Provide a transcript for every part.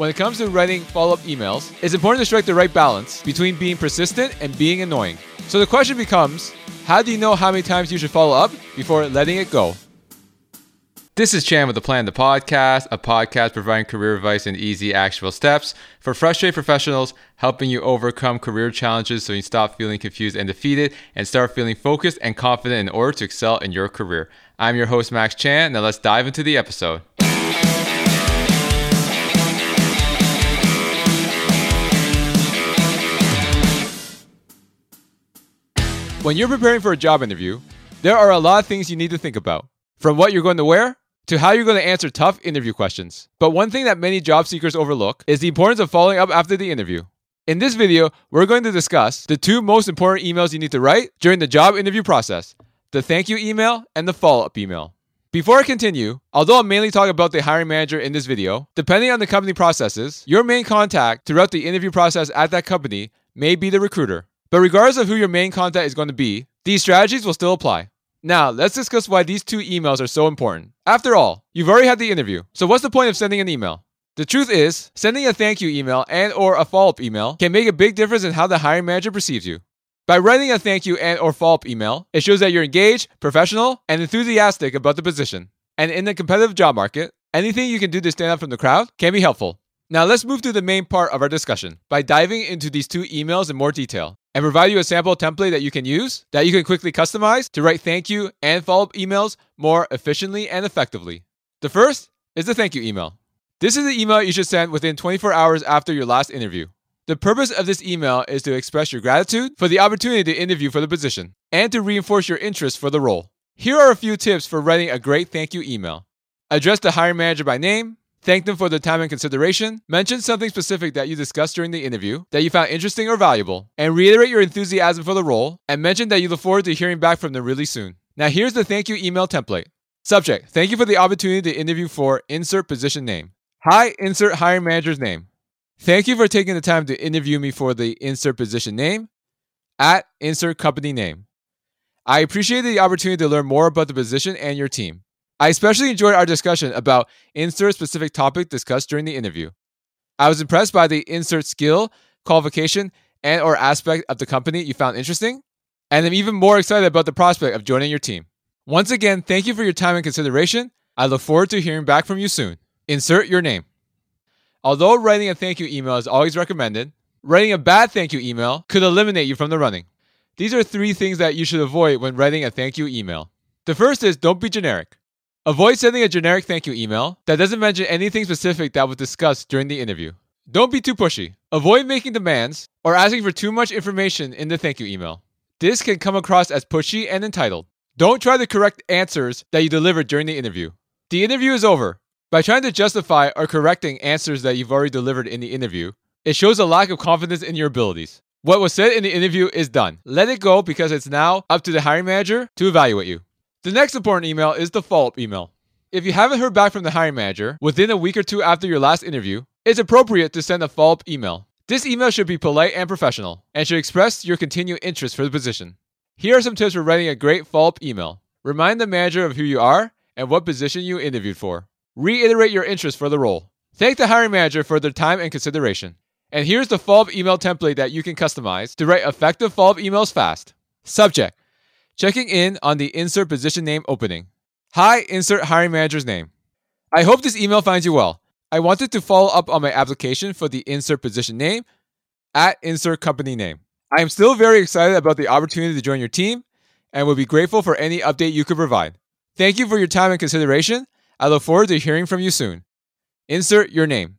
When it comes to writing follow up emails, it's important to strike the right balance between being persistent and being annoying. So the question becomes how do you know how many times you should follow up before letting it go? This is Chan with the Plan the Podcast, a podcast providing career advice and easy, actionable steps for frustrated professionals, helping you overcome career challenges so you stop feeling confused and defeated and start feeling focused and confident in order to excel in your career. I'm your host, Max Chan. Now let's dive into the episode. When you're preparing for a job interview, there are a lot of things you need to think about. From what you're going to wear to how you're going to answer tough interview questions. But one thing that many job seekers overlook is the importance of following up after the interview. In this video, we're going to discuss the two most important emails you need to write during the job interview process the thank you email and the follow up email. Before I continue, although I'm mainly talking about the hiring manager in this video, depending on the company processes, your main contact throughout the interview process at that company may be the recruiter. But regardless of who your main contact is going to be, these strategies will still apply. Now, let's discuss why these two emails are so important. After all, you've already had the interview, so what's the point of sending an email? The truth is, sending a thank you email and or a follow-up email can make a big difference in how the hiring manager perceives you. By writing a thank you and or follow-up email, it shows that you're engaged, professional, and enthusiastic about the position. And in the competitive job market, anything you can do to stand out from the crowd can be helpful. Now let's move to the main part of our discussion by diving into these two emails in more detail and provide you a sample template that you can use that you can quickly customize to write thank you and follow up emails more efficiently and effectively. The first is the thank you email. This is the email you should send within 24 hours after your last interview. The purpose of this email is to express your gratitude for the opportunity to interview for the position and to reinforce your interest for the role. Here are a few tips for writing a great thank you email. Address the hiring manager by name, Thank them for their time and consideration. Mention something specific that you discussed during the interview that you found interesting or valuable, and reiterate your enthusiasm for the role, and mention that you look forward to hearing back from them really soon. Now, here's the thank you email template. Subject Thank you for the opportunity to interview for insert position name. Hi, insert hiring manager's name. Thank you for taking the time to interview me for the insert position name at insert company name. I appreciate the opportunity to learn more about the position and your team. I especially enjoyed our discussion about insert specific topic discussed during the interview. I was impressed by the insert skill, qualification, and or aspect of the company you found interesting, and I'm even more excited about the prospect of joining your team. Once again, thank you for your time and consideration. I look forward to hearing back from you soon. Insert your name. Although writing a thank you email is always recommended, writing a bad thank you email could eliminate you from the running. These are three things that you should avoid when writing a thank you email. The first is don't be generic. Avoid sending a generic thank you email that doesn't mention anything specific that was discussed during the interview. Don't be too pushy. Avoid making demands or asking for too much information in the thank you email. This can come across as pushy and entitled. Don't try to correct answers that you delivered during the interview. The interview is over. By trying to justify or correcting answers that you've already delivered in the interview, it shows a lack of confidence in your abilities. What was said in the interview is done. Let it go because it's now up to the hiring manager to evaluate you. The next important email is the follow up email. If you haven't heard back from the hiring manager within a week or two after your last interview, it's appropriate to send a follow up email. This email should be polite and professional and should express your continued interest for the position. Here are some tips for writing a great follow up email. Remind the manager of who you are and what position you interviewed for. Reiterate your interest for the role. Thank the hiring manager for their time and consideration. And here's the follow up email template that you can customize to write effective follow up emails fast. Subject Checking in on the insert position name opening. Hi, insert hiring manager's name. I hope this email finds you well. I wanted to follow up on my application for the insert position name at insert company name. I am still very excited about the opportunity to join your team and would be grateful for any update you could provide. Thank you for your time and consideration. I look forward to hearing from you soon. Insert your name.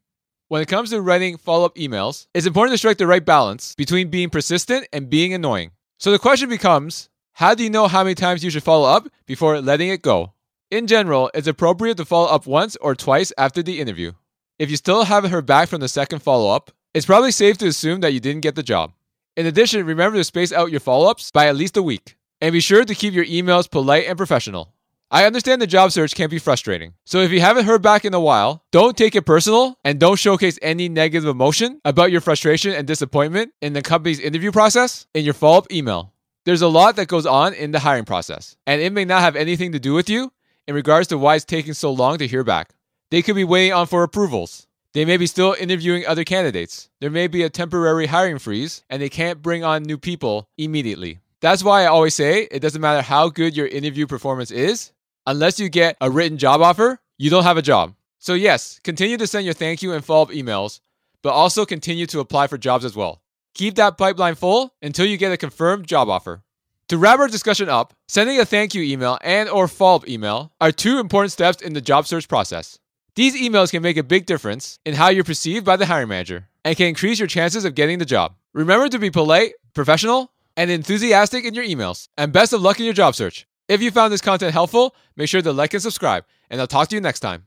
When it comes to writing follow up emails, it's important to strike the right balance between being persistent and being annoying. So the question becomes how do you know how many times you should follow up before letting it go? In general, it's appropriate to follow up once or twice after the interview. If you still haven't heard back from the second follow up, it's probably safe to assume that you didn't get the job. In addition, remember to space out your follow ups by at least a week. And be sure to keep your emails polite and professional. I understand the job search can be frustrating. So if you haven't heard back in a while, don't take it personal and don't showcase any negative emotion about your frustration and disappointment in the company's interview process in your follow up email. There's a lot that goes on in the hiring process, and it may not have anything to do with you in regards to why it's taking so long to hear back. They could be waiting on for approvals. They may be still interviewing other candidates. There may be a temporary hiring freeze, and they can't bring on new people immediately. That's why I always say it doesn't matter how good your interview performance is, unless you get a written job offer, you don't have a job. So, yes, continue to send your thank you and follow up emails, but also continue to apply for jobs as well. Keep that pipeline full until you get a confirmed job offer. To wrap our discussion up, sending a thank you email and or follow-up email are two important steps in the job search process. These emails can make a big difference in how you're perceived by the hiring manager and can increase your chances of getting the job. Remember to be polite, professional, and enthusiastic in your emails. And best of luck in your job search. If you found this content helpful, make sure to like and subscribe, and I'll talk to you next time.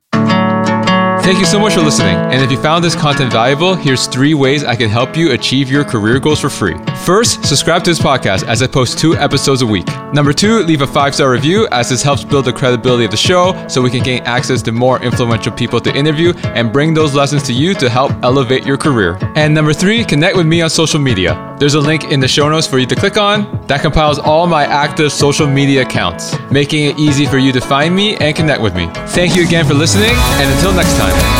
Thank you so much for listening. And if you found this content valuable, here's three ways I can help you achieve your career goals for free. First, subscribe to this podcast as I post two episodes a week. Number two, leave a five star review as this helps build the credibility of the show so we can gain access to more influential people to interview and bring those lessons to you to help elevate your career. And number three, connect with me on social media. There's a link in the show notes for you to click on that compiles all my active social media accounts, making it easy for you to find me and connect with me. Thank you again for listening, and until next time.